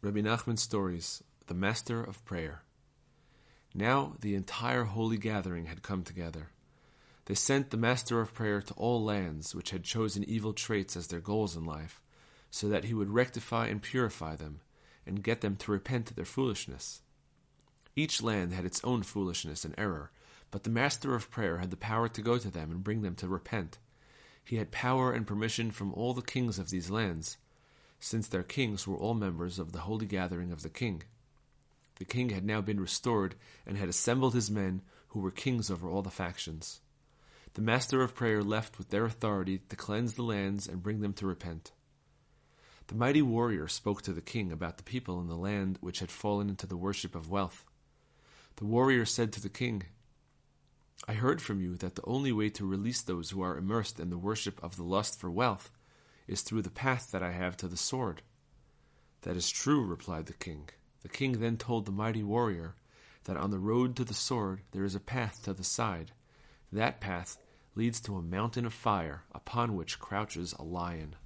Rebbe Nachman's stories, the Master of Prayer. Now the entire holy gathering had come together. They sent the Master of Prayer to all lands which had chosen evil traits as their goals in life, so that he would rectify and purify them, and get them to repent of their foolishness. Each land had its own foolishness and error, but the Master of Prayer had the power to go to them and bring them to repent. He had power and permission from all the kings of these lands, since their kings were all members of the holy gathering of the king. The king had now been restored and had assembled his men, who were kings over all the factions. The master of prayer left with their authority to cleanse the lands and bring them to repent. The mighty warrior spoke to the king about the people in the land which had fallen into the worship of wealth. The warrior said to the king, I heard from you that the only way to release those who are immersed in the worship of the lust for wealth is through the path that I have to the sword. That is true, replied the king. The king then told the mighty warrior that on the road to the sword there is a path to the side. That path leads to a mountain of fire upon which crouches a lion.